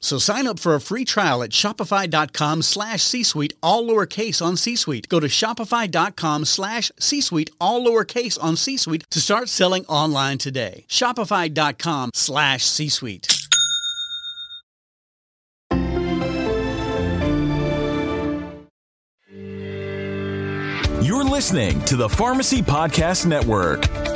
So sign up for a free trial at shopify.com slash C-Suite, all lowercase on C-Suite. Go to shopify.com slash C-Suite, all lowercase on C-Suite to start selling online today. Shopify.com slash C-Suite. You're listening to the Pharmacy Podcast Network.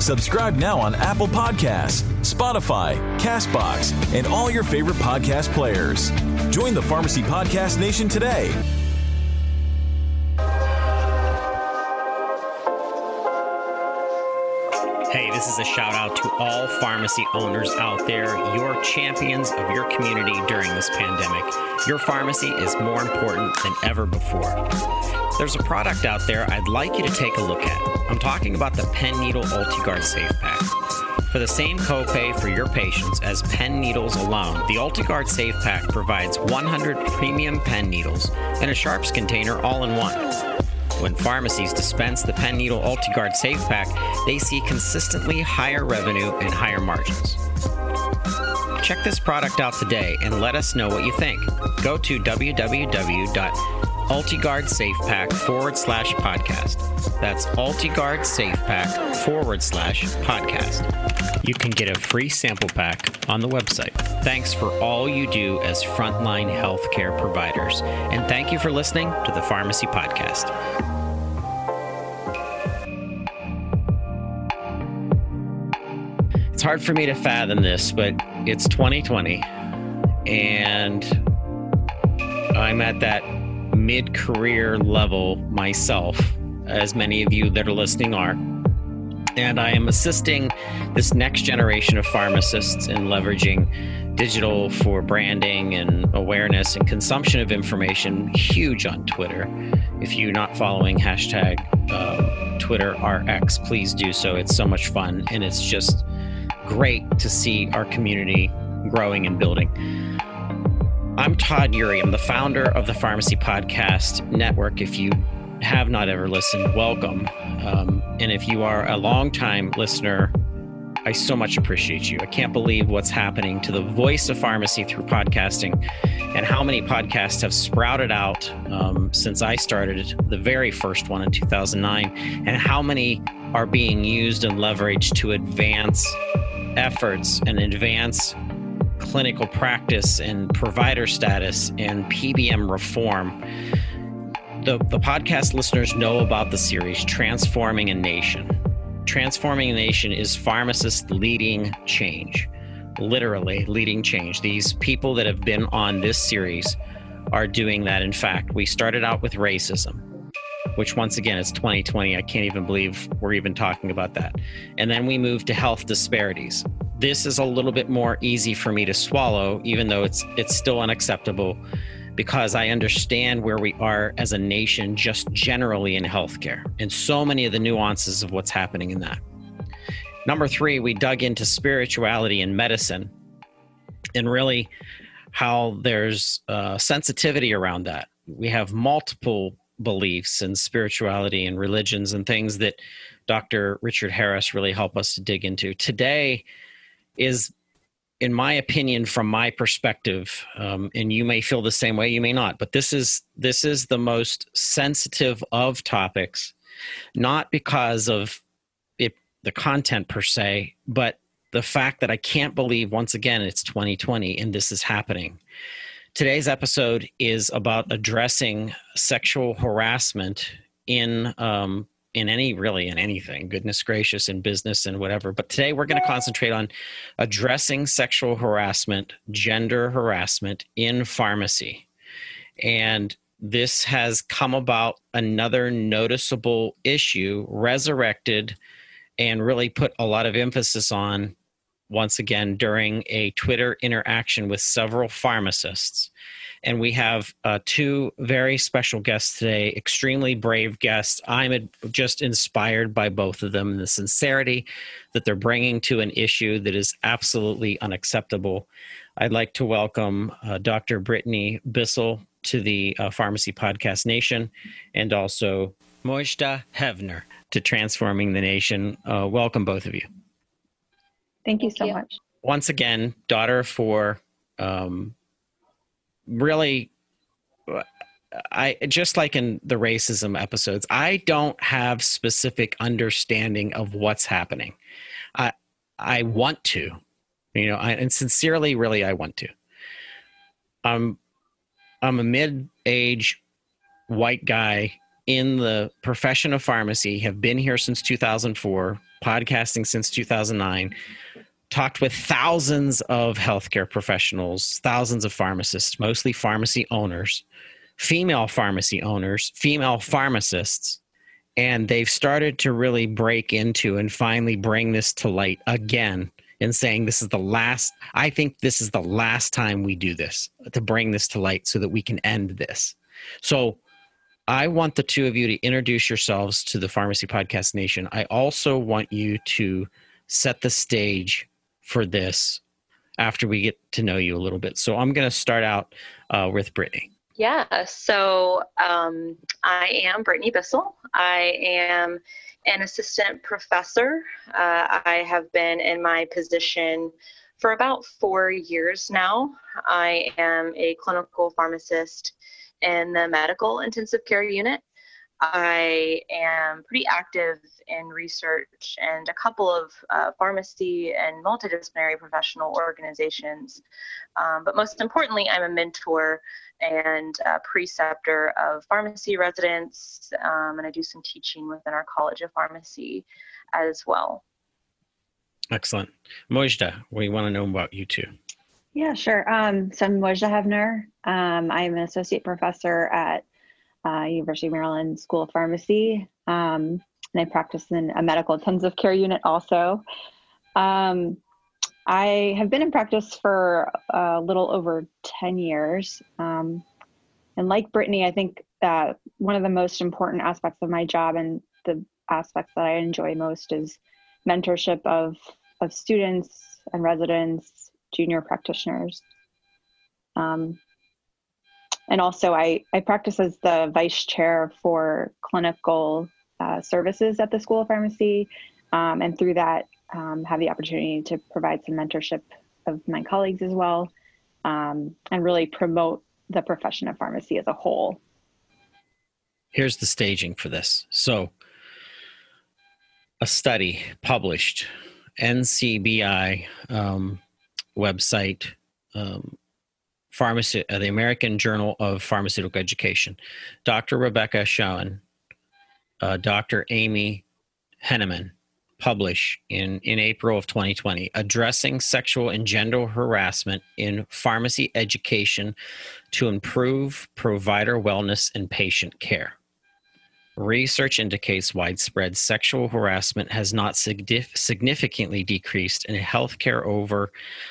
Subscribe now on Apple Podcasts, Spotify, Castbox, and all your favorite podcast players. Join the Pharmacy Podcast Nation today. Hey, this is a shout out to all pharmacy owners out there. You're champions of your community during this pandemic. Your pharmacy is more important than ever before. There's a product out there I'd like you to take a look at. I'm talking about the Pen Needle UltiGuard Safe Pack. For the same copay for your patients as pen needles alone, the UltiGuard Safe Pack provides 100 premium pen needles and a sharps container all in one. When pharmacies dispense the Pen Needle UltiGuard Safe Pack, they see consistently higher revenue and higher margins. Check this product out today and let us know what you think. Go to www.ultiguard forward slash podcast. That's UltiGuard Safe Pack forward slash podcast. You can get a free sample pack on the website. Thanks for all you do as frontline healthcare providers. And thank you for listening to the Pharmacy Podcast. Hard for me to fathom this, but it's 2020 and I'm at that mid career level myself, as many of you that are listening are. And I am assisting this next generation of pharmacists in leveraging digital for branding and awareness and consumption of information, huge on Twitter. If you're not following hashtag uh, Twitter RX, please do so. It's so much fun and it's just great to see our community growing and building. I'm Todd Eury. I'm the founder of the Pharmacy Podcast Network. If you have not ever listened, welcome. Um, and if you are a longtime listener, I so much appreciate you. I can't believe what's happening to the voice of pharmacy through podcasting and how many podcasts have sprouted out um, since I started the very first one in 2009, and how many are being used and leveraged to advance efforts and advance clinical practice and provider status and PBM reform. The, the podcast listeners know about the series Transforming a Nation. Transforming a Nation is pharmacists leading change, literally leading change. These people that have been on this series are doing that. In fact, we started out with racism which once again is 2020. I can't even believe we're even talking about that. And then we move to health disparities. This is a little bit more easy for me to swallow, even though it's it's still unacceptable. because I understand where we are as a nation just generally in healthcare and so many of the nuances of what's happening in that. Number three, we dug into spirituality and medicine and really how there's uh, sensitivity around that. We have multiple beliefs and spirituality and religions and things that Dr. Richard Harris really helped us to dig into. Today is in my opinion, from my perspective, um, and you may feel the same way, you may not, but this is this is the most sensitive of topics, not because of it, the content per se, but the fact that I can't believe once again it's 2020 and this is happening. Today's episode is about addressing sexual harassment in um, in any really in anything goodness gracious in business and whatever. But today we're going to concentrate on addressing sexual harassment gender harassment in pharmacy. And this has come about another noticeable issue resurrected and really put a lot of emphasis on once again during a twitter interaction with several pharmacists and we have uh, two very special guests today, extremely brave guests. I'm just inspired by both of them and the sincerity that they're bringing to an issue that is absolutely unacceptable. I'd like to welcome uh, Dr. Brittany Bissell to the uh, Pharmacy Podcast Nation and also Mojdeh Heavner to Transforming the Nation. Uh, welcome, both of you. Thank you so you. much. Once again, daughter of four, um, really I just like in the racism episodes, I don't have specific understanding of what's happening. I I want to, you know, I, and sincerely, really, I want to. I'm I'm a mid-age white guy in the profession of pharmacy. Have been here since 2004, podcasting since 2009 talked with thousands of healthcare professionals, thousands of pharmacists, mostly pharmacy owners, female pharmacy owners, female pharmacists, and they've started to really break into and finally bring this to light again and saying this is the last I think this is the last time we do this to bring this to light so that we can end this. So I want the two of you to introduce yourselves to the Pharmacy Podcast Nation. I also want you to set the stage for this after we get to know you a little bit. So I'm going to start out uh, with Brittany. Yeah, so um, I am Brittany Bissell. I am an assistant professor. Uh, I have been in my position for about four years now. I am a clinical pharmacist in the medical intensive care unit I am pretty active in research and a couple of uh, pharmacy and multidisciplinary professional organizations. Um, but most importantly, I'm a mentor and a preceptor of pharmacy residents, um, and I do some teaching within our College of Pharmacy as well. Excellent. Mojdeh, we want to know about you too. Yeah, sure. Um, so I'm Mojdeh Heavner. Um, I'm an associate professor at uh, University of Maryland School of Pharmacy. Um, and I practice in a medical intensive care unit also. Um, I have been in practice for a little over 10 years. Um, and like Brittany, I think that one of the most important aspects of my job and the aspects that I enjoy most is mentorship of, of students and residents, junior practitioners. Um, and also I, I practice as the vice chair for clinical uh, services at the School of Pharmacy. Um, and through that, um, have the opportunity to provide some mentorship of my colleagues as well um, and really promote the profession of pharmacy as a whole. Here's the staging for this. So, a study published, NCBI um, website um, Pharmacy, uh, the American Journal of Pharmaceutical Education. Dr. Rebecca Schoen, uh, Dr. Amy Henneman publish in, in April of 2020, Addressing Sexual and Gender Harassment in Pharmacy Education to Improve Provider Wellness and Patient Care. Research indicates widespread sexual harassment has not significantly decreased in healthcare over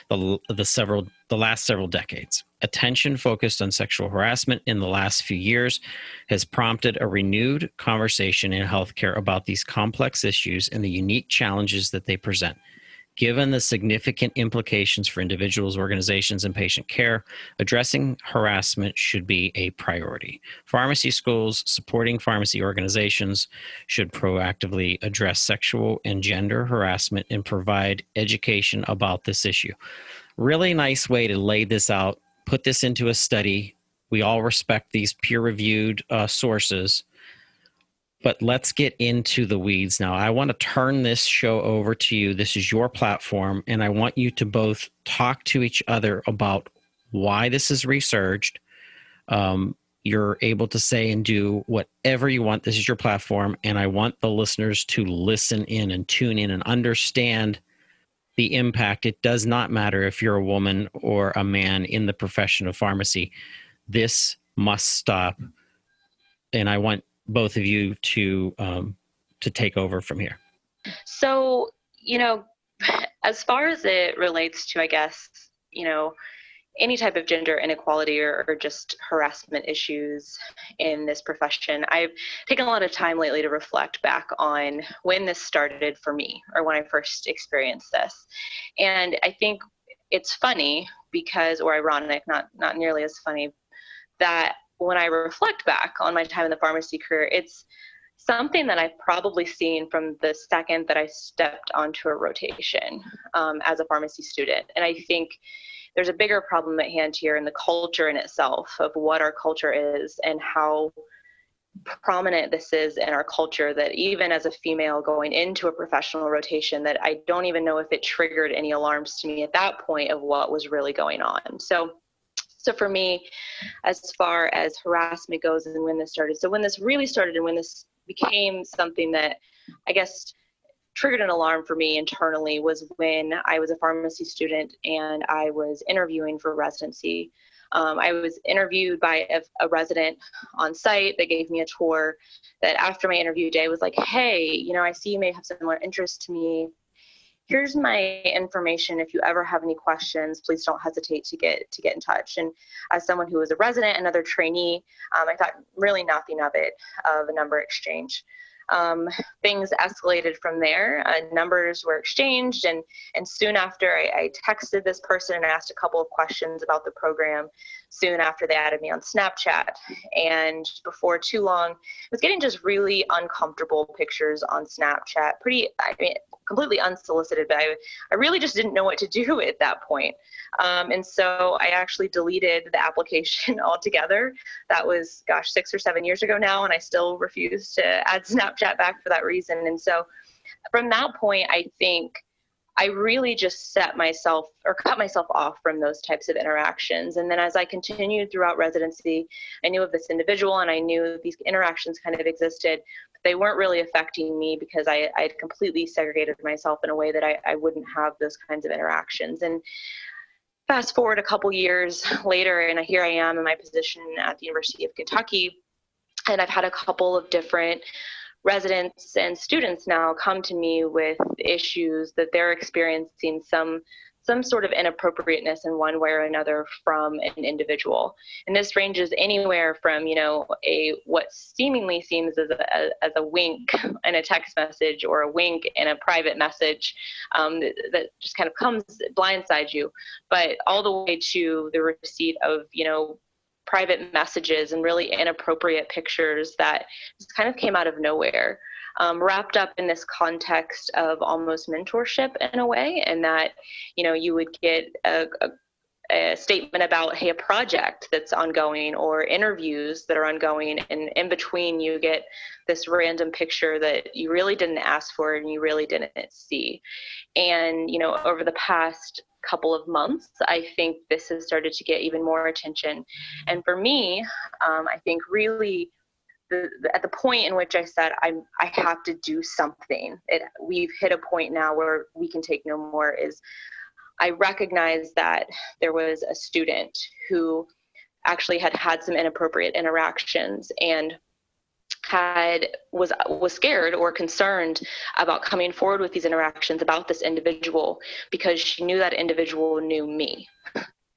the, the several the last several decades. Attention focused on sexual harassment in the last few years has prompted a renewed conversation in healthcare about these complex issues and the unique challenges that they present. Given the significant implications for individuals, organizations, and patient care, addressing harassment should be a priority. Pharmacy schools supporting pharmacy organizations should proactively address sexual and gender harassment and provide education about this issue. Really nice way to lay this out, put this into a study. We all respect these peer reviewed uh, sources but let's get into the weeds now. I want to turn this show over to you. This is your platform, and I want you to both talk to each other about why this is researched. Um, you're able to say and do whatever you want. This is your platform, and I want the listeners to listen in and tune in and understand the impact. It does not matter if you're a woman or a man in the profession of pharmacy. This must stop. And I want both of you to um, to take over from here. So, you know, as far as it relates to, I guess, you know, any type of gender inequality or, or, just harassment issues in this profession, I've taken a lot of time lately to reflect back on when this started for me or when I first experienced this. And I think it's funny because, or ironic, not not nearly as funny, that when I reflect back on my time in the pharmacy career, it's something that I've probably seen from the second that I stepped onto a rotation um, as a pharmacy student. And I think there's a bigger problem at hand here in the culture in itself of what our culture is and how prominent this is in our culture that even as a female going into a professional rotation that I don't even know if it triggered any alarms to me at that point of what was really going on. So so for me, as far as harassment goes and when this started, so when this really started and when this became something that I guess triggered an alarm for me internally was when I was a pharmacy student and I was interviewing for residency. Um, I was interviewed by a, a, resident on site that gave me a tour. That after my interview day was like, "Hey, you know, I see you may have similar interests to me here's my information if you ever have any questions please don't hesitate to get to get in touch and as someone who was a resident another trainee um, i thought really nothing of it of a number exchange um, things escalated from there. Uh, numbers were exchanged, and and soon after, I, I, texted this person and asked a couple of questions about the program. Soon after, they added me on Snapchat, and before too long, I was getting just really uncomfortable pictures on Snapchat. Pretty, I mean, completely unsolicited, but I, I really just didn't know what to do at that point. Um, and so I actually deleted the application altogether. That was, gosh, six or seven years ago now, and I still refuse to add Snapchat back for that reason. And so from that point, I think I really just set myself or cut myself off from those types of interactions. And then as I continued throughout residency, I knew of this individual and I knew these interactions kind of existed. But they weren't really affecting me because I had completely segregated myself in a way that I, I wouldn't have those kinds of interactions. And fast forward a couple years later, and here I am in my position at the University of Kentucky. And I've had a couple of different residents and students now come to me with issues that they're experiencing some some sort of inappropriateness in one way or another from an individual. And this ranges anywhere from you know a what seemingly seems as a, as a wink in a text message or a wink in a private message um, that, just kind of comes blindsides you. But all the way to the receipt of you know private messages and really inappropriate pictures that just kind of came out of nowhere. Um, wrapped up in this context of almost mentorship in a way, and that you know you would get a, a a statement about hey a project that's ongoing or interviews that are ongoing and in between you get this random picture that you really didn't ask for and you really didn't see and you know over the past couple of months, I think this has started to get even more attention. And for me, um, I think really the, the, at the point in which I said I'm, I have to do something, it, we've hit a point now where we can take no more. Is I recognize that there was a student who actually had had some inappropriate interactions and had was was scared or concerned about coming forward with these interactions about this individual because she knew that individual knew me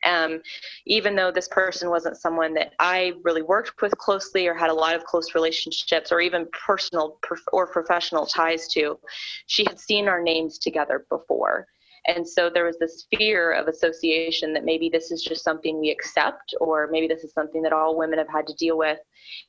um, even though this person wasn't someone that I really worked with closely or had a lot of close relationships or even personal or professional ties to, she had seen our names together before. And so there was this fear of association that maybe this is just something we accept, or maybe this is something that all women have had to deal with.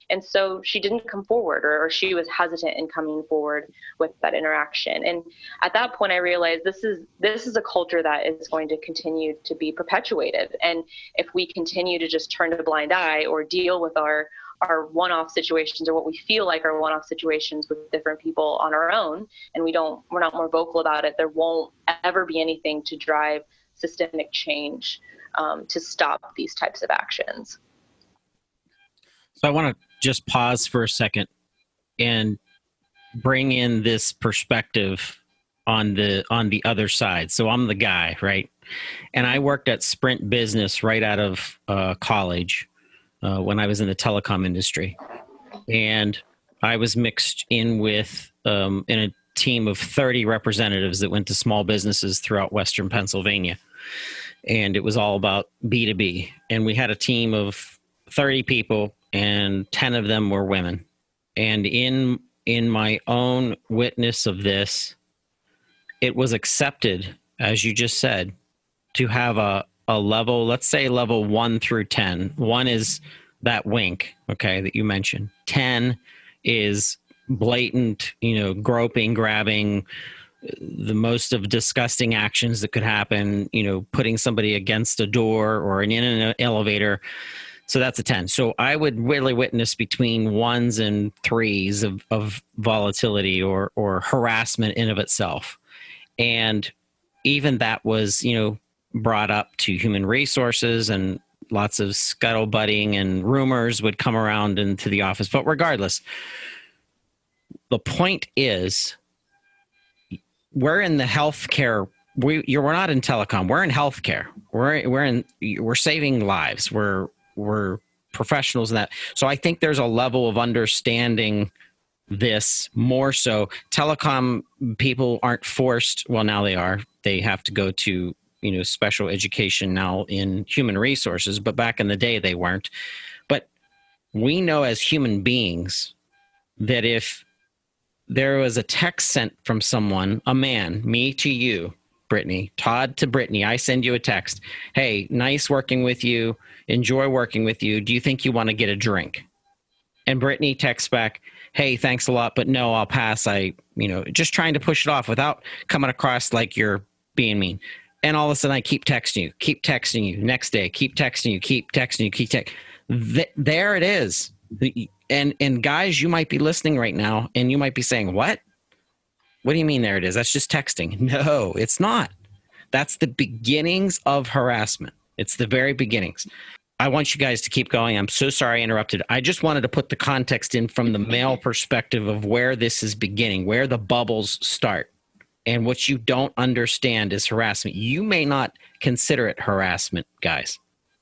And so she didn't come forward, or, or she was hesitant in coming forward with that interaction. And at that point, I realized this is this is a culture that is going to continue to be perpetuated. And if we continue to just turn a blind eye or deal with our our one-off situations or what we feel like are one-off situations with different people on our own and we don't we're not more vocal about it there won't ever be anything to drive systemic change um, to stop these types of actions. So i want to just pause for a second and bring in this perspective on the on the other side. So i'm the guy right? And i worked at sprint business right out of uh, college uh, when I was in the telecom industry, and I was mixed in with um, in a team of 30 representatives that went to small businesses throughout Western Pennsylvania, and it was all about B two B. And we had a team of 30 people, and 10 of them were women. And in in my own witness of this, it was accepted, as you just said, to have a a level, let's say level one through 10. One is that wink, okay, that you mentioned. 10 is blatant, you know, groping, grabbing, the most of disgusting actions that could happen, you know, putting somebody against a door or in an elevator. So that's a 10. So I would really witness between ones and threes of, of volatility or, or harassment in of itself. And even that was, you know, brought up to human resources and lots of scuttlebutting and rumors would come around into the office. But regardless, the point is we're in the healthcare we you're, we're not in telecom we're in healthcare. We're we're in we're saving lives. We're we're professionals in that. So i think there's a level of understanding this more so. Telecom people aren't forced well now they are. They have to go to you know special education now in human resources but back in the day they weren't. But we know as human beings that if there was a text sent from someone a man me to you brittany todd to brittany i send you a text hey nice working with you. Enjoy working with you. Do you think you want to get a drink? And brittany texts back hey thanks a lot but no i'll pass. I you know just trying to push it off without coming across like you're being mean and all of a sudden I keep texting you, keep texting you. Next day, keep texting you, keep texting you, keep texting. Th- there it is. And and guys, you might be listening right now, and you might be saying, "What? What do you mean? There it is? That's just texting." No, it's not. That's the beginnings of harassment. It's the very beginnings. I want you guys to keep going. I'm so sorry I interrupted. I just wanted to put the context in from the male perspective of where this is beginning, where the bubbles start and what you don't understand is harassment. You may not consider it harassment, guys,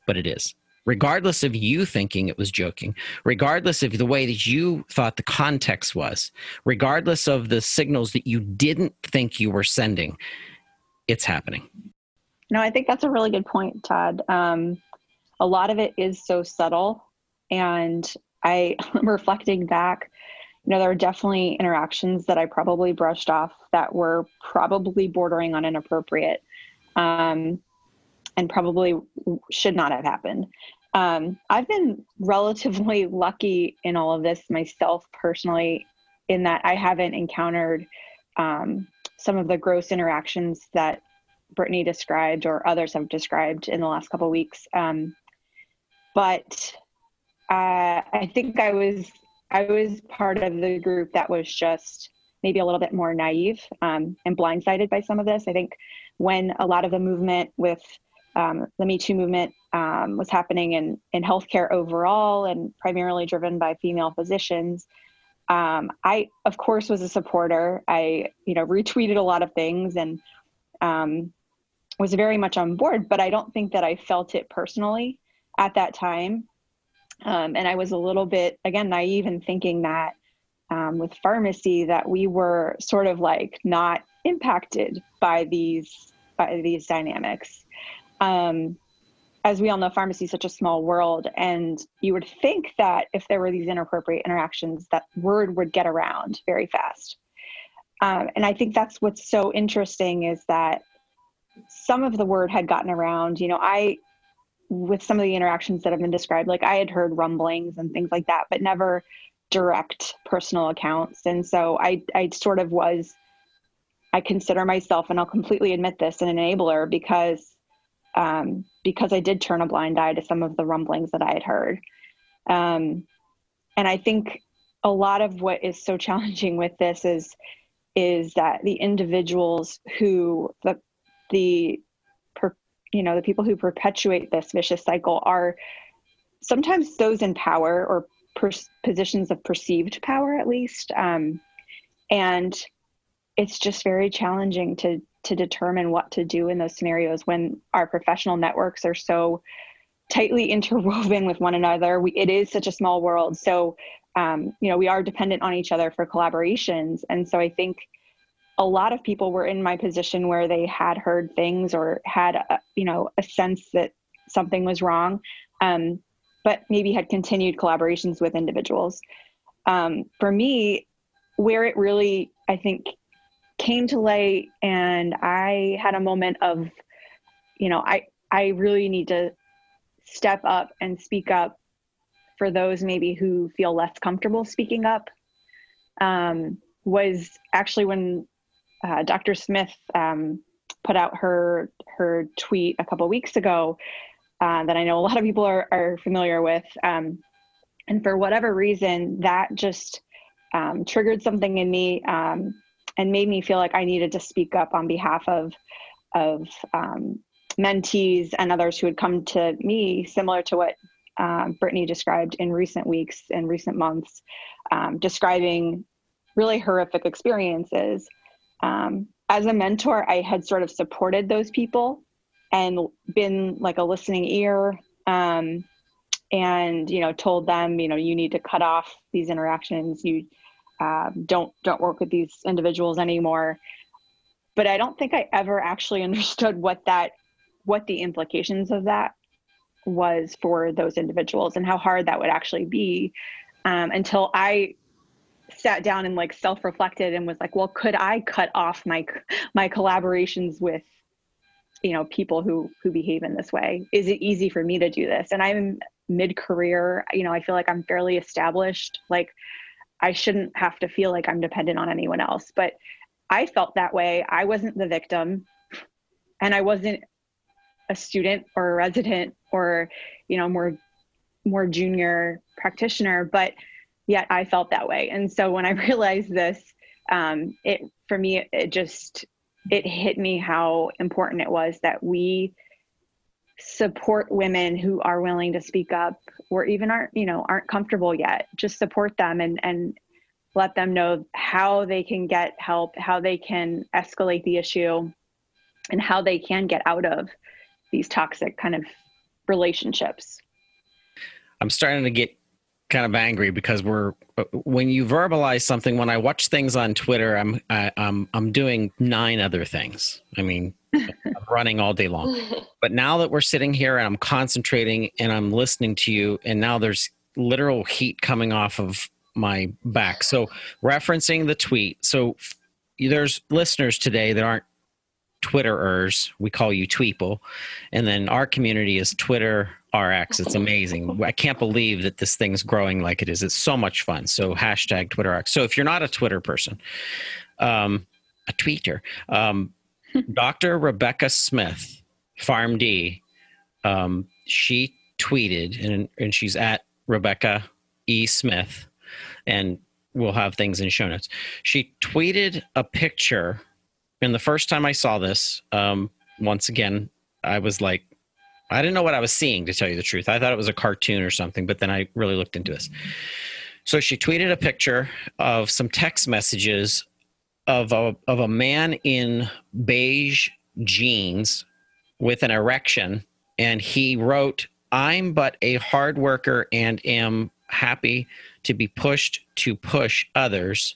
but it is. Regardless of you thinking it was joking, regardless of the way that you thought the context was, regardless of the signals that you didn't think you were sending, it's happening. No, I think that's a really good point, Todd. Um, a lot of it is so subtle. And I, am reflecting back, you know, there are definitely interactions that I probably brushed off that were probably bordering on inappropriate um, and probably should not have happened. Um, I've been relatively lucky in all of this myself personally, in that I haven't encountered um, some of the gross interactions that Brittany described or others have described in the last couple weeks. Um, but uh, I think I was I was part of the group that was just maybe a little bit more naive um, and blindsided by some of this. I think when a lot of the movement with um, the Me Too movement um, was happening in, in healthcare overall and primarily driven by female physicians, um, I, of course, was a supporter. I, you know, retweeted a lot of things and um, was very much on board, but I don't think that I felt it personally at that time. Um, and I was a little bit, again, naive in thinking that um, with pharmacy that we were sort of like not impacted by these by these dynamics. Um, as we all know, pharmacy is such a small world, and you would think that if there were these inappropriate interactions, that word would get around very fast. Um, and I think that's what's so interesting is that some of the word had gotten around. You know, I, with some of the interactions that have been described, like I had heard rumblings and things like that, but never direct personal accounts. And so I, I sort of was, I consider myself, and I'll completely admit this, an enabler because, um, because I did turn a blind eye to some of the rumblings that I had heard. Um, and I think a lot of what is so challenging with this is is that the individuals who the the you know the people who perpetuate this vicious cycle are sometimes those in power or per, positions of perceived power at least um, and it's just very challenging to to determine what to do in those scenarios when our professional networks are so tightly interwoven with one another. We, it is such a small world. So um, you know we are dependent on each other for collaborations. And so i think a lot of people were in my position where they had heard things or had a, you know a sense that something was wrong um, but maybe had continued collaborations with individuals. Um, for me where it really i think came to light and i had a moment of you know i i really need to step up and speak up for those maybe who feel less comfortable speaking up um, was actually when uh, Dr. Smith um, put out her her tweet a couple weeks ago uh, that I know a lot of people are, are familiar with. Um, and for whatever reason, that just um, triggered something in me um, and made me feel like I needed to speak up on behalf of of um, mentees and others who had come to me, similar to what uh, Brittany described in recent weeks and recent months, um, describing really horrific experiences um, as a mentor, I had sort of supported those people and been like a listening ear um, and you know told them you know you need to cut off these interactions. You um, don't don't work with these individuals anymore. But i don't think i ever actually understood what that what the implications of that was for those individuals and how hard that would actually be um, until i sat down and like self-reflected and was like well could i cut off my my collaborations with you know people who who behave in this way? Is it easy for me to do this? And i'm mid-career you know i feel like i'm fairly established. Like i shouldn't have to feel like i'm dependent on anyone else. But i felt that way. I wasn't the victim. And i wasn't a student or a resident or you know more more junior practitioner. But yet I felt that way. And so when I realized this, um, it for me it just it hit me how important it was that we support women who are willing to speak up or even aren't you know aren't comfortable yet just support them and and let them know how they can get help how they can escalate the issue and how they can get out of these toxic kind of relationships i'm starting to get kind of angry because we're uh, when you verbalize something when i watch things on twitter i'm I, am i am i'm doing nine other things. I mean i'm running all day long. But now that we're sitting here and i'm concentrating and i'm listening to you and now there's literal heat coming off of my back. So referencing the tweet. So there's listeners today that aren't twitterers. We call you tweeple. And then our community is twitter RX. It's amazing. I can't believe that this thing's growing like it is. It's so much fun. So hashtag TwitterX. So if you're not a Twitter person, um, a tweeter, um, Dr. Rebecca Smith, PharmD, um, she tweeted, and, and she's at Rebecca E. Smith, and we'll have things in show notes. She tweeted a picture, and the first time I saw this, um, once again, I was like, I didn't know what I was seeing, to tell you the truth. I thought it was a cartoon or something, but then I really looked into this. So she tweeted a picture of some text messages of a, of a man in beige jeans with an erection, and he wrote, I'm but a hard worker and am happy to be pushed to push others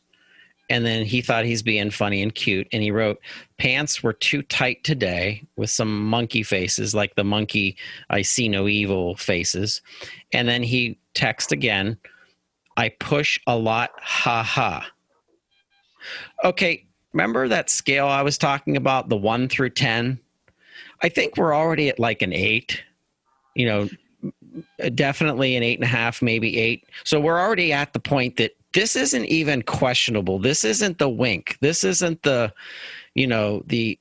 and then he thought he's being funny and cute. And he wrote pants were too tight today with some monkey faces like the monkey i see no evil faces. And then he text again i push a lot ha ha okay remember that scale i was talking about the 1 through 10 i think we're already at like an 8 you know definitely an eight and a half maybe eight. So we're already at the point that this isn't even questionable. This isn't the wink. This isn't the, you know, the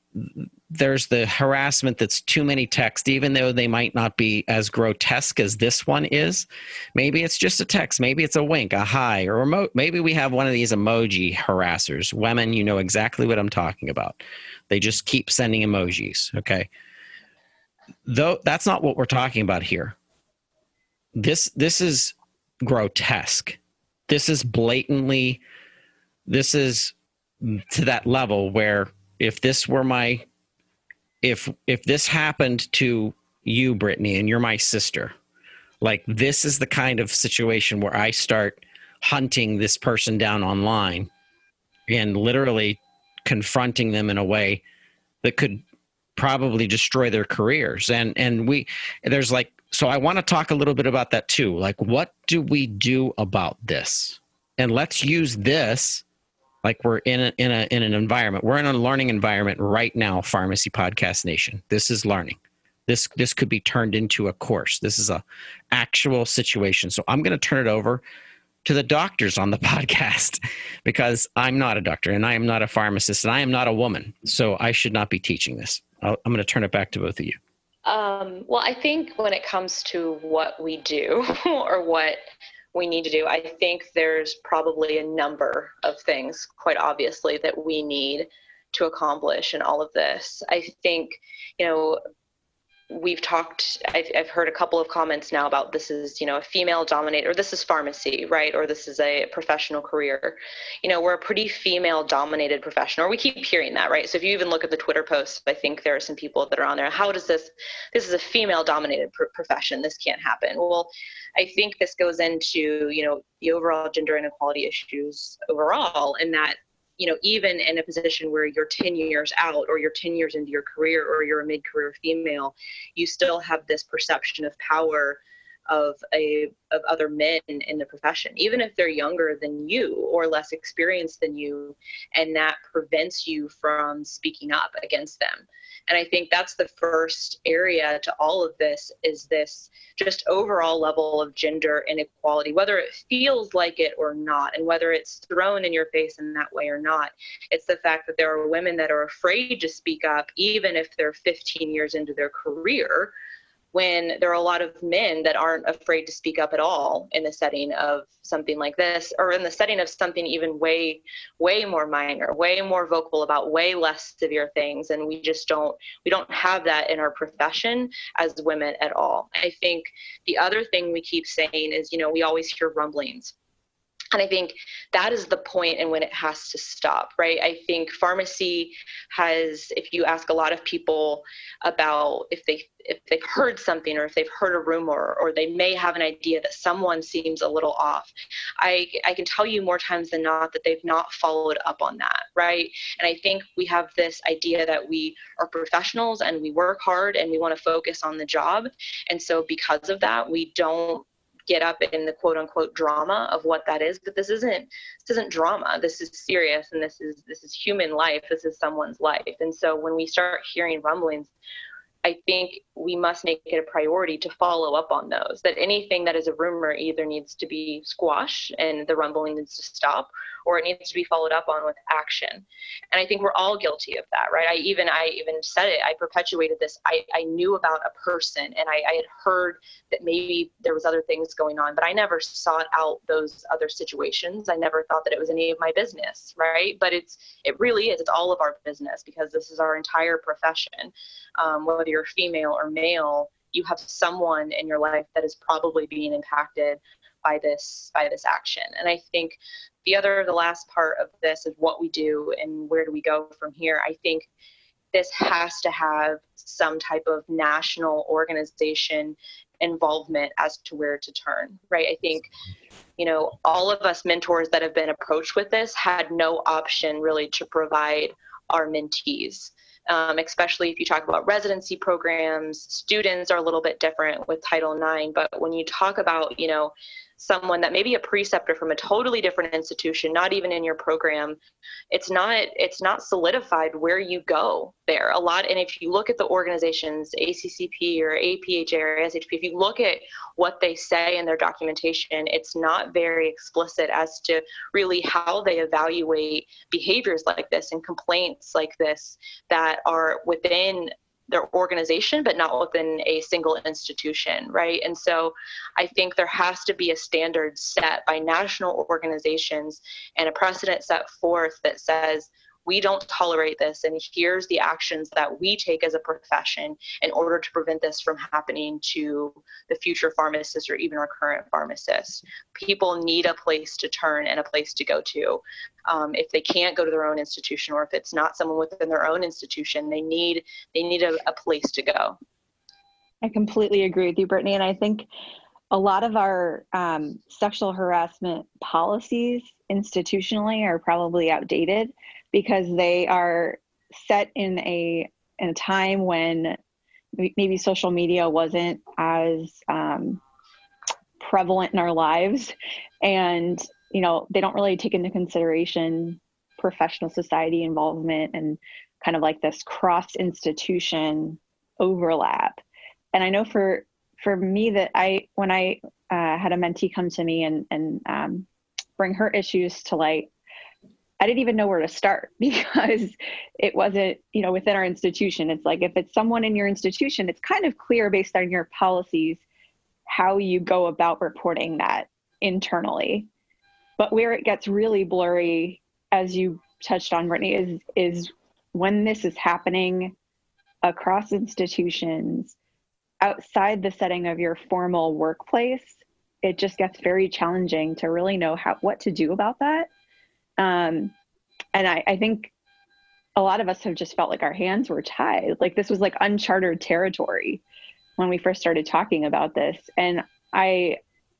there's the harassment that's too many texts, even though they might not be as grotesque as this one is. Maybe it's just a text. Maybe it's a wink, a hi, or remote. Maybe we have one of these emoji harassers. Women, you know exactly what I'm talking about. They just keep sending emojis. Okay. Though that's not what we're talking about here. This this is grotesque this is blatantly this is to that level where if this were my if if this happened to you brittany and you're my sister like this is the kind of situation where i start hunting this person down online and literally confronting them in a way that could probably destroy their careers. And and we there's like so I want to talk a little bit about that too. Like, what do we do about this? And let's use this like we're in a, in a in an environment. We're in a learning environment right now. Pharmacy Podcast Nation. This is learning. This this could be turned into a course. This is a actual situation. So I'm going to turn it over to the doctors on the podcast because I'm not a doctor and I am not a pharmacist and I am not a woman. So I should not be teaching this. i am going to turn it back to both of you. Um, well, I think when it comes to what we do or what we need to do, I think there's probably a number of things, quite obviously, that we need to accomplish in all of this. I think, you know, we've talked I've, I've heard a couple of comments now about this is you know a female dominated or this is pharmacy right? Or this is a professional career. You know we're a pretty female dominated profession or we keep hearing that right? So if you even look at the twitter posts i think there are some people that are on there. How does this this is a female dominated pr- profession. This can't happen. Well i think this goes into you know the overall gender inequality issues overall and that you know, even in a position where you're 10 years out or you're 10 years into your career or you're a mid career female, you still have this perception of power of a of other men in the profession. Even if they're younger than you or less experienced than you and that prevents you from speaking up against them. And i think that's the first area to all of this is this just overall level of gender inequality whether it feels like it or not and whether it's thrown in your face in that way or not. It's the fact that there are women that are afraid to speak up even if they're 15 years into their career when there are a lot of men that aren't afraid to speak up at all in the setting of something like this or in the setting of something even way way more minor way more vocal about way less severe things. And we just don't we don't have that in our profession as women at all. I think the other thing we keep saying is you know we always hear rumblings and I think that is the point and when it has to stop, right? I think pharmacy has, if you ask a lot of people about if they if they've heard something or if they've heard a rumor or they may have an idea that someone seems a little off, I I can tell you more times than not that they've not followed up on that, right? And I think we have this idea that we are professionals and we work hard and we want to focus on the job. And so because of that, we don't get up in the quote unquote drama of what that is but this isn't this isn't drama. This is serious and this is this is human life. This is someone's life. And so when we start hearing rumblings I think we must make it a priority to follow up on those. That anything that is a rumor either needs to be squashed and the rumbling needs to stop, or it needs to be followed up on with action. And I think we're all guilty of that, right? I even I even said it. I perpetuated this. I, I knew about a person and I, I had heard that maybe there was other things going on, but I never sought out those other situations. I never thought that it was any of my business, right? But it's it really is. It's all of our business because this is our entire profession. Um, whether you're female or male, you have someone in your life that is probably being impacted by this by this action and i think the other the last part of this is what we do and where do we go from here i think this has to have some type of national organization involvement as to where to turn, right? I think, you know, all of us mentors that have been approached with this had no option really to provide our mentees. Um, especially if you talk about residency programs, students are a little bit different with Title IX. But when you talk about, you know, someone that may be a preceptor from a totally different institution not even in your program it's not it's not solidified where you go there. A lot and if you look at the organizations accp or apha or ashp if you look at what they say in their documentation it's not very explicit as to really how they evaluate behaviors like this and complaints like this that are within their organization, but not within a single institution, right? And so I think there has to be a standard set by national organizations and a precedent set forth that says we don't tolerate this and here's the actions that we take as a profession in order to prevent this from happening to the future pharmacists or even our current pharmacists. People need a place to turn and a place to go to. Um, if they can't go to their own institution or if it's not someone within their own institution they need they need a, a place to go. I completely agree with you brittany and i think a lot of our um, sexual harassment policies institutionally are probably outdated because they are set in a in a time when maybe social media wasn't as um, prevalent in our lives. And you know they don't really take into consideration professional society involvement and kind of like this cross institution overlap. And i know for for me that i when i uh, had a mentee come to me and and um, bring her issues to light I didn't even know where to start because it wasn't, you know, within our institution. It's like if it's someone in your institution, it's kind of clear based on your policies how you go about reporting that internally. But where it gets really blurry, as you touched on, Brittany, is is when this is happening across institutions outside the setting of your formal workplace. It just gets very challenging to really know how what to do about that um, and I, I think a lot of us have just felt like our hands were tied. Like this was like uncharted territory when we first started talking about this. And I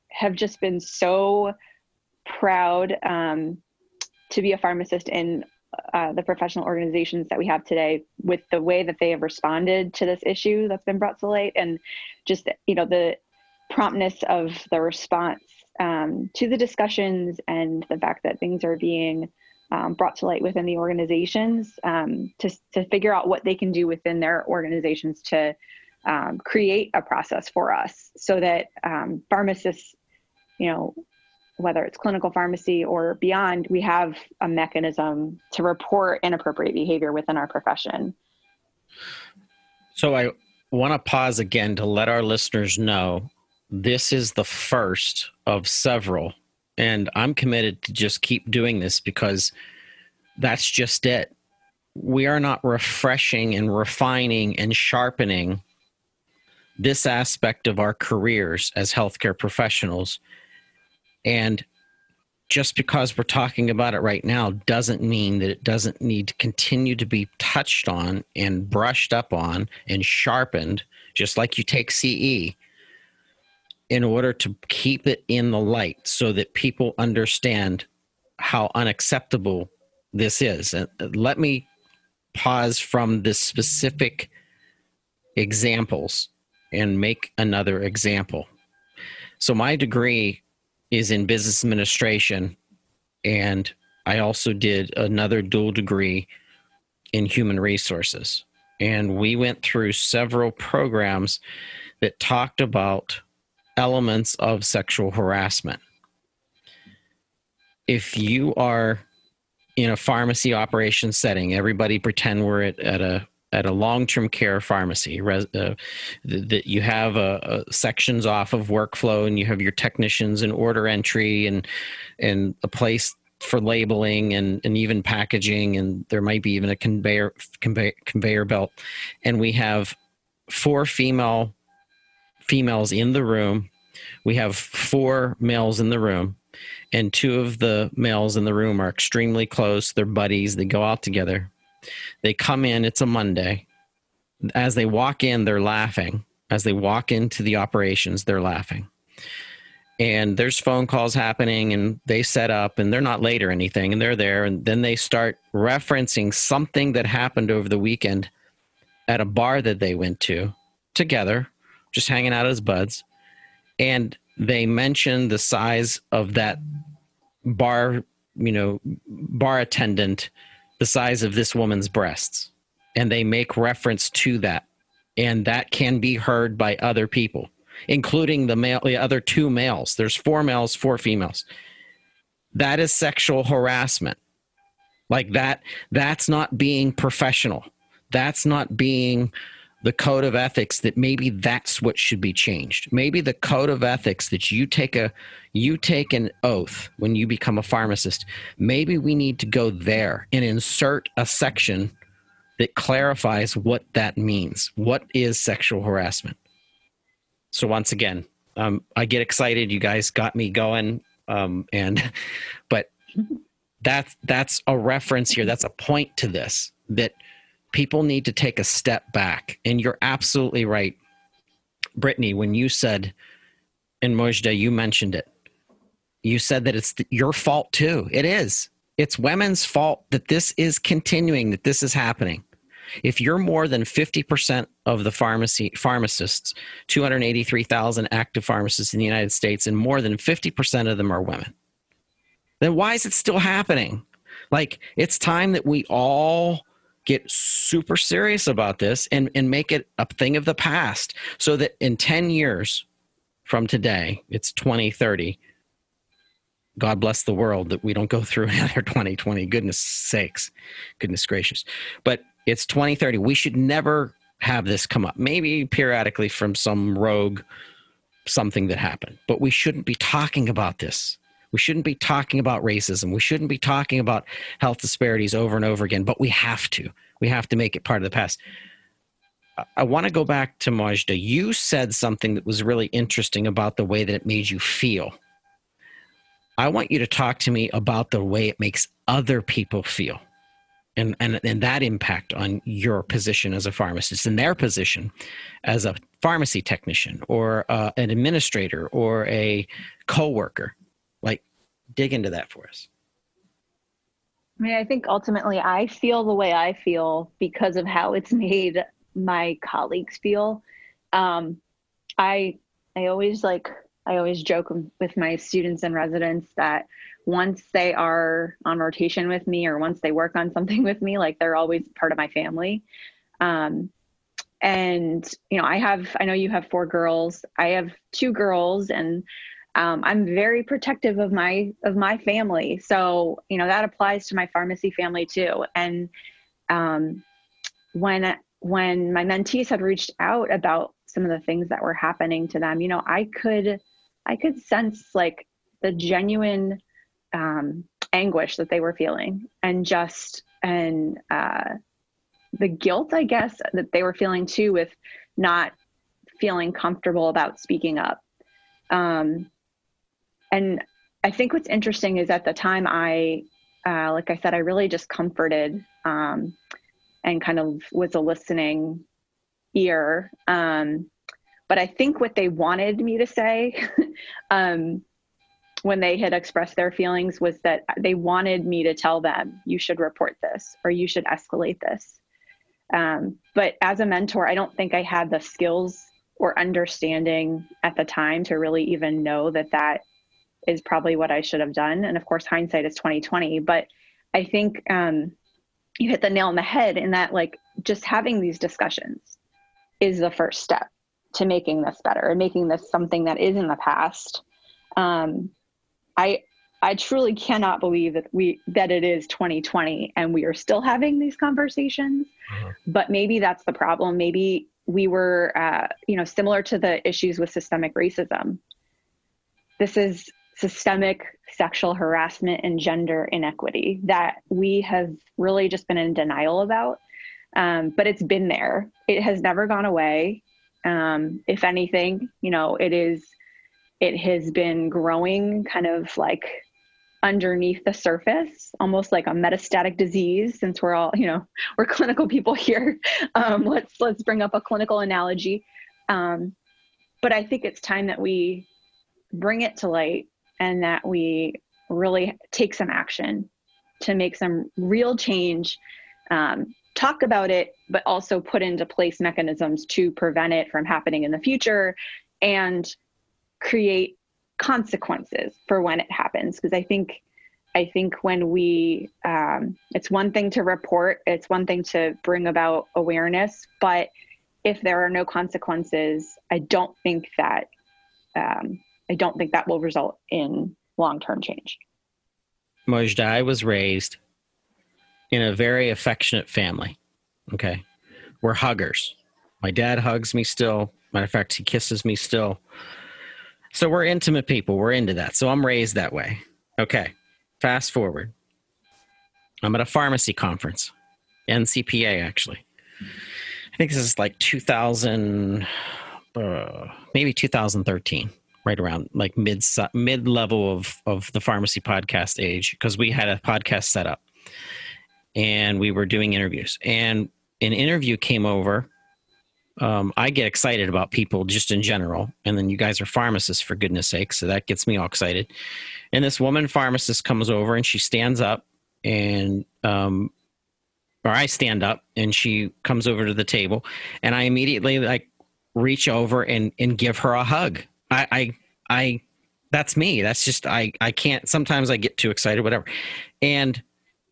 have just been so proud um, to be a pharmacist in uh, the professional organizations that we have today with the way that they have responded to this issue that's been brought to light and just you know the promptness of the response um, to the discussions and the fact that things are being um, brought to light within the organizations um, to, to figure out what they can do within their organizations to um, create a process for us so that um, pharmacists, you know, whether it's clinical pharmacy or beyond, we have a mechanism to report inappropriate behavior within our profession. So I want to pause again to let our listeners know this is the first of several. And I'm committed to just keep doing this because that's just it. We are not refreshing and refining and sharpening this aspect of our careers as healthcare professionals. And just because we're talking about it right now doesn't mean that it doesn't need to continue to be touched on and brushed up on and sharpened, just like you take CE in order to keep it in the light so that people understand how unacceptable this is. And uh, let me pause from the specific examples and make another example. So, my degree is in business administration, and I also did another dual degree in human resources. And we went through several programs that talked about elements of sexual harassment. If you are in a pharmacy operation setting, everybody pretend we're at, at a at a long-term care pharmacy res, uh, that you have a, a sections off of workflow and you have your technicians and order entry and and a place for labeling and, and even packaging and there might be even a conveyor, conveyor conveyor belt and we have four female females in the room. We have four males in the room, and two of the males in the room are extremely close. They're buddies. They go out together. They come in. It's a Monday. As they walk in, they're laughing As they walk into the operations, they're laughing. And there's phone calls happening, and they set up, and they're not late or anything, and they're there. And then they start referencing something that happened over the weekend at a bar that they went to together, just hanging out as buds. And they mention the size of that bar, you know, bar attendant, the size of this woman's breasts. And they make reference to that. And that can be heard by other people, including the male, the other two males. There's four males, four females. That is sexual harassment. Like that, that's not being professional. That's not being the code of ethics that maybe that's what should be changed. Maybe the code of ethics that you take a you take an oath when you become a pharmacist. Maybe we need to go there and insert a section that clarifies what that means. What is sexual harassment? So once again um, i get excited. You guys got me going. Um, and but that's that's a reference here. That's a point to this that people need to take a step back. And you're absolutely right, Brittany, when you said, and Mojdeh, you mentioned it. You said that it's your fault too. It is. It's women's fault that this is continuing, that this is happening. If you're more than 50% of the pharmacy pharmacists, 283,000 active pharmacists in the United States, and more than 50% of them are women, then why is it still happening? Like, it's time that we all get super serious about this and, and make it a thing of the past so that in 10 years from today, it's 2030. God bless the world that we don't go through another 2020. Goodness sakes. Goodness gracious. But it's 2030. We should never have this come up. Maybe periodically from some rogue something that happened, but we shouldn't be talking about this we shouldn't be talking about racism. We shouldn't be talking about health disparities over and over again, but we have to. We have to make it part of the past. I want to go back to Mojdeh. You said something that was really interesting about the way that it made you feel. I want you to talk to me about the way it makes other people feel and, and, and that impact on your position as a pharmacist and their position as a pharmacy technician or uh, an administrator or a coworker dig into that for us. I mean, I think ultimately I feel the way I feel because of how it's made my colleagues feel. Um, I I always like I always joke with my students and residents that once they are on rotation with me or once they work on something with me, like they're always part of my family. Um, and you know, I have I know you have four girls. I have two girls, and um, I'm very protective of my of my family. So you know that applies to my pharmacy family too. And um, when when my mentees had reached out about some of the things that were happening to them, you know, I could I could sense like the genuine um, anguish that they were feeling, and just and uh, the guilt, I guess, that they were feeling too with not feeling comfortable about speaking up. Um, and I think what's interesting is at the time I, uh, like I said, I really just comforted um, and kind of was a listening ear. Um, but I think what they wanted me to say um, when they had expressed their feelings was that they wanted me to tell them, you should report this or you should escalate this. Um, but as a mentor, I don't think I had the skills or understanding at the time to really even know that that is probably what I should have done. And of course, hindsight is 2020. But I think um, you hit the nail on the head in that, like, just having these discussions is the first step to making this better and making this something that is in the past. Um, I I truly cannot believe that we that it is 2020 and we are still having these conversations. Mm-hmm. But maybe that's the problem. Maybe we were, uh, you know, similar to the issues with systemic racism. This is systemic sexual harassment and gender inequity that we have really just been in denial about. Um, but it's been there. It has never gone away. Um, if anything, you know, it is, it has been growing kind of like underneath the surface, almost like a metastatic disease. Since we're all, you know, we're clinical people here, um, let's let's bring up a clinical analogy. Um, but I think it's time that we bring it to light and that we really take some action to make some real change. Um, talk about it, but also put into place mechanisms to prevent it from happening in the future and create consequences for when it happens. Because I think I think when we, um, it's one thing to report, it's one thing to bring about awareness, but if there are no consequences, I don't think that, um, I don't think that will result in long-term change. Mojdeh, I was raised in a very affectionate family. Okay. We're huggers. My dad hugs me still. Matter of fact, he kisses me still. So we're intimate people. We're into that. So I'm raised that way. Okay. Fast forward. I'm at a pharmacy conference, NCPA actually. I think this is like 2000, uh, maybe 2013, right around like mid mid level of of the pharmacy podcast age, because we had a podcast set up, and we were doing interviews, and an interview came over. Um, I get excited about people just in general, and then you guys are pharmacists for goodness sake, so that gets me all excited. And this woman pharmacist comes over and she stands up and um, or I stand up and she comes over to the table and I immediately like reach over and and give her a hug. I I, I that's me. That's just I I can't sometimes I get too excited whatever. And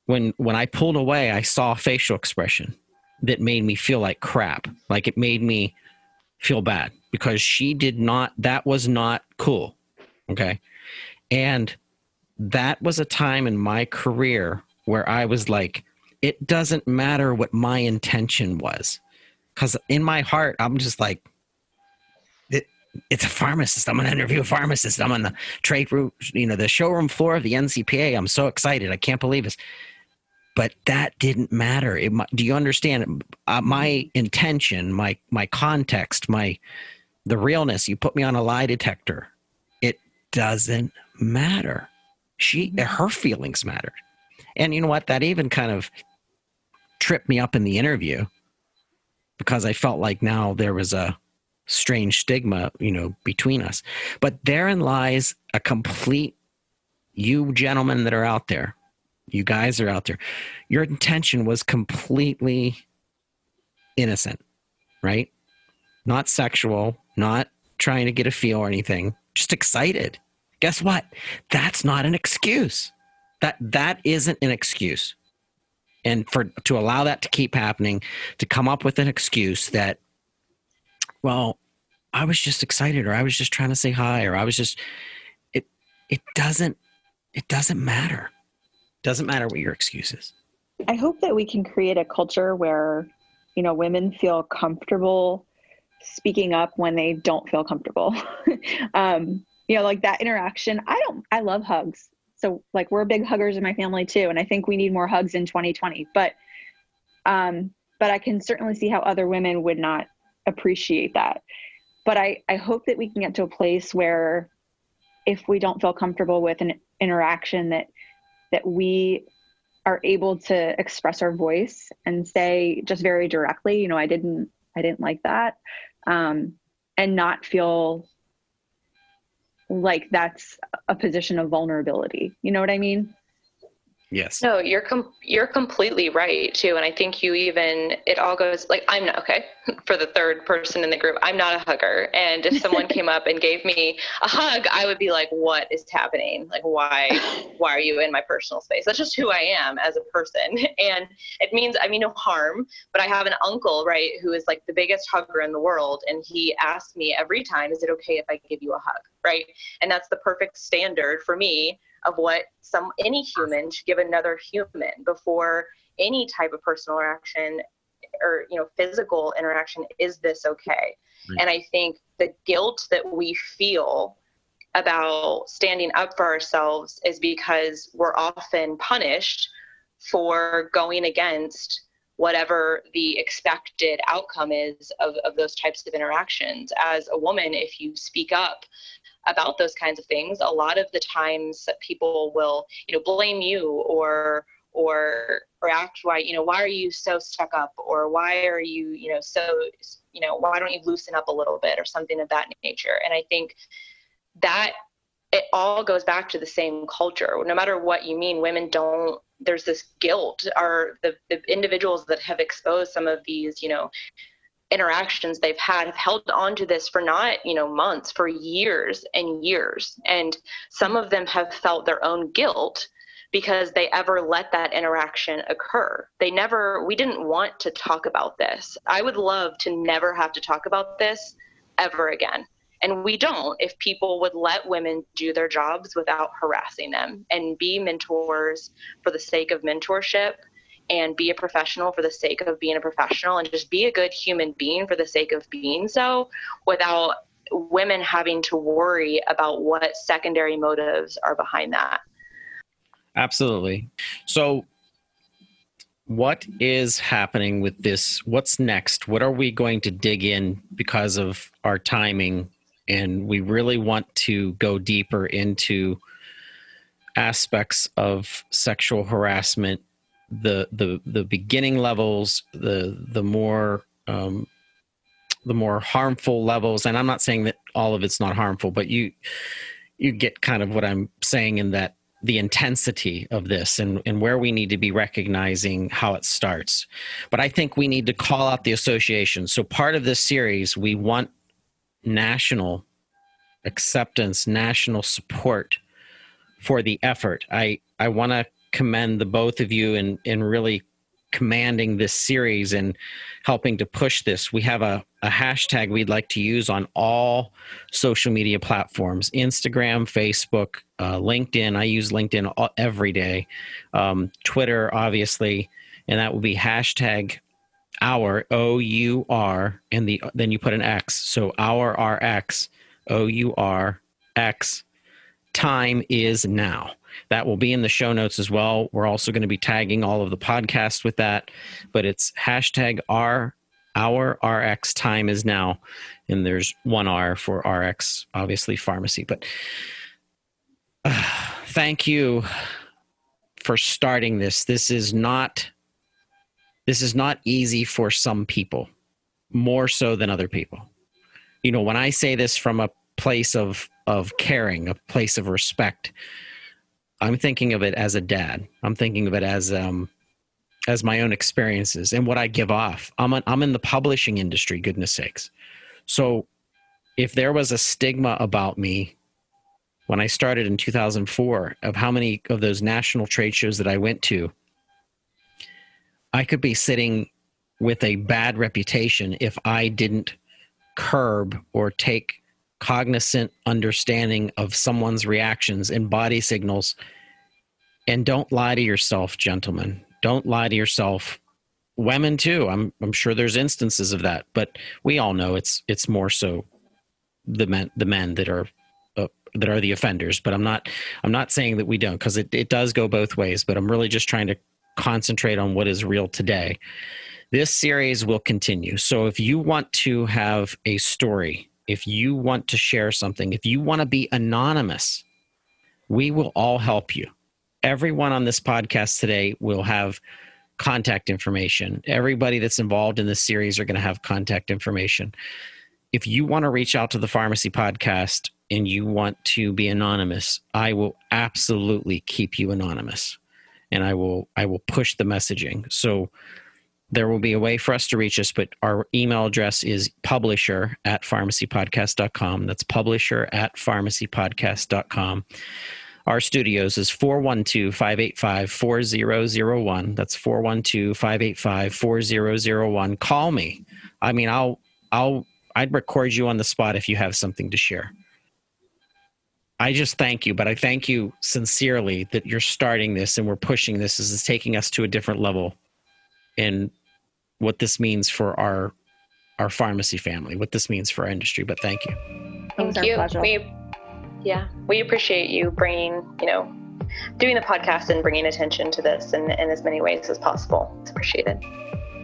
when when I pulled away, I saw a facial expression that made me feel like crap. Like it made me feel bad because she did not that was not cool. Okay? And that was a time in my career where I was like, it doesn't matter what my intention was. Because in my heart, I'm just like, it's a pharmacist. I'm going to interview a pharmacist. I'm on the trade room, you know, the showroom floor of the NCPA. I'm so excited. I can't believe this. But that didn't matter. It, do you understand? Uh, my intention, my my context, my the realness. You put me on a lie detector. It doesn't matter. She, her feelings mattered. And you know what? That even kind of tripped me up in the interview because I felt like now there was a strange stigma, you know, between us. But therein lies a complete, you gentlemen that are out there, you guys are out there, your intention was completely innocent, right? Not sexual, not trying to get a feel or anything, just excited. Guess what? That's not an excuse. That that isn't an excuse. And for to allow that to keep happening, to come up with an excuse that, well, I was just excited, or I was just trying to say hi, or I was just it it doesn't it doesn't matter. Doesn't matter what your excuse is. I hope that we can create a culture where, you know, women feel comfortable speaking up when they don't feel comfortable. um, you know, like that interaction. I don't, I love hugs. So like we're big huggers in my family too. And I think we need more hugs in 2020, but, um, but I can certainly see how other women would not appreciate that. But I, I hope that we can get to a place where if we don't feel comfortable with an interaction that, that we are able to express our voice and say just very directly, you know, I didn't, I didn't like that. Um, and not feel like that's a position of vulnerability. You know what I mean? Yes. No, you're com- you're completely right too, and I think you even it all goes like I'm not okay for the third person in the group. I'm not a hugger, and if someone came up and gave me a hug, I would be like, "What is happening? Like, why why are you in my personal space?" That's just who I am as a person, and it means I mean no harm. But I have an uncle right who is like the biggest hugger in the world, and he asks me every time, "Is it okay if I give you a hug?" Right, and that's the perfect standard for me of what some any human should give another human before any type of personal interaction or you know physical interaction is this okay right. and i think the guilt that we feel about standing up for ourselves is because we're often punished for going against whatever the expected outcome is of, of those types of interactions. As a woman, if you speak up about those kinds of things, a lot of the times people will, you know, blame you or or or act why you know why are you so stuck up or why are you you know so you know, why don't you loosen up a little bit or something of that nature? And I think that it all goes back to the same culture. No matter what you mean, women don't, there's this guilt. Are the, the individuals that have exposed some of these, you know, interactions they've had have held on to this for not you know months for years and years. And some of them have felt their own guilt because they ever let that interaction occur. They never we didn't want to talk about this. I would love to never have to talk about this ever again. And we don't if people would let women do their jobs without harassing them and be mentors for the sake of mentorship and be a professional for the sake of being a professional and just be a good human being for the sake of being so without women having to worry about what secondary motives are behind that. Absolutely. So, what is happening with this? What's next? What are we going to dig in because of our timing and we really want to go deeper into aspects of sexual harassment the the the beginning levels the the more um, the more harmful levels. And i'm not saying that all of it's not harmful but you you get kind of what i'm saying in that the intensity of this and, and where we need to be recognizing how it starts. But i think we need to call out the association. So part of this series we want national acceptance, national support for the effort. I, I want to commend the both of you in, in really commanding this series and helping to push this. We have a, a hashtag we'd like to use on all social media platforms Instagram, Facebook, uh, LinkedIn. I use LinkedIn all, every day, um, Twitter, obviously, and that will be hashtag our O U R, and the then you put an X. So our RX O U R X. Time is now. That will be in the show notes as well. We're also going to be tagging all of the podcasts with that, but it's hashtag R our RX time is now, and there's one R for RX, obviously pharmacy. But uh, thank you for starting this. This is not this is not easy for some people, more so than other people. You know, when I say this from a place of of caring, a place of respect. I'm thinking of it as a dad. I'm thinking of it as um, as my own experiences and what I give off. I'm I'm in the publishing industry, goodness sakes. So if there was a stigma about me when I started in 2004 of how many of those national trade shows that I went to, I could be sitting with a bad reputation if I didn't curb or take cognizant understanding of someone's reactions and body signals. And don't lie to yourself, gentlemen. Don't lie to yourself. Women too. I'm I'm sure there's instances of that, but we all know it's it's more so the men the men that are uh, that are the offenders. But I'm not I'm not saying that we don't because it it does go both ways. But I'm really just trying to concentrate on what is real today. This series will continue. So if you want to have a story if you want to share something, if you want to be anonymous, we will all help you. Everyone on this podcast today will have contact information. Everybody that's involved in this series are going to have contact information. If you want to reach out to the Pharmacy Podcast and you want to be anonymous, I will absolutely keep you anonymous and I will I will push the messaging. So there will be a way for us to reach us, but our email address is publisher at pharmacypodcast.com. That's publisher at pharmacypodcast.com. Our studios is 412 585 4001. That's 412 585 4001. Call me. I mean, I'll, I'll, I'd record you on the spot if you have something to share. I just thank you, but I thank you sincerely that you're starting this and we're pushing this. This is taking us to a different level. And what this means for our our pharmacy family, what this means for our industry. But thank you. Thank you. We, yeah, we appreciate you bringing, you know, doing the podcast and bringing attention to this in, in as many ways as possible. It's appreciated.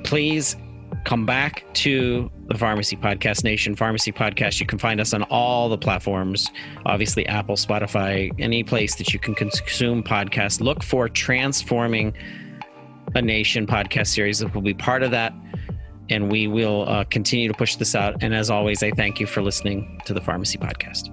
Please come back to the Pharmacy Podcast Nation. Pharmacy Podcast, you can find us on all the platforms, obviously Apple, Spotify, any place that you can consume podcasts. Look for Transforming a Nation podcast series that will be part of that. and we will uh, continue to push this out. And as always, I thank you for listening to the Pharmacy Podcast.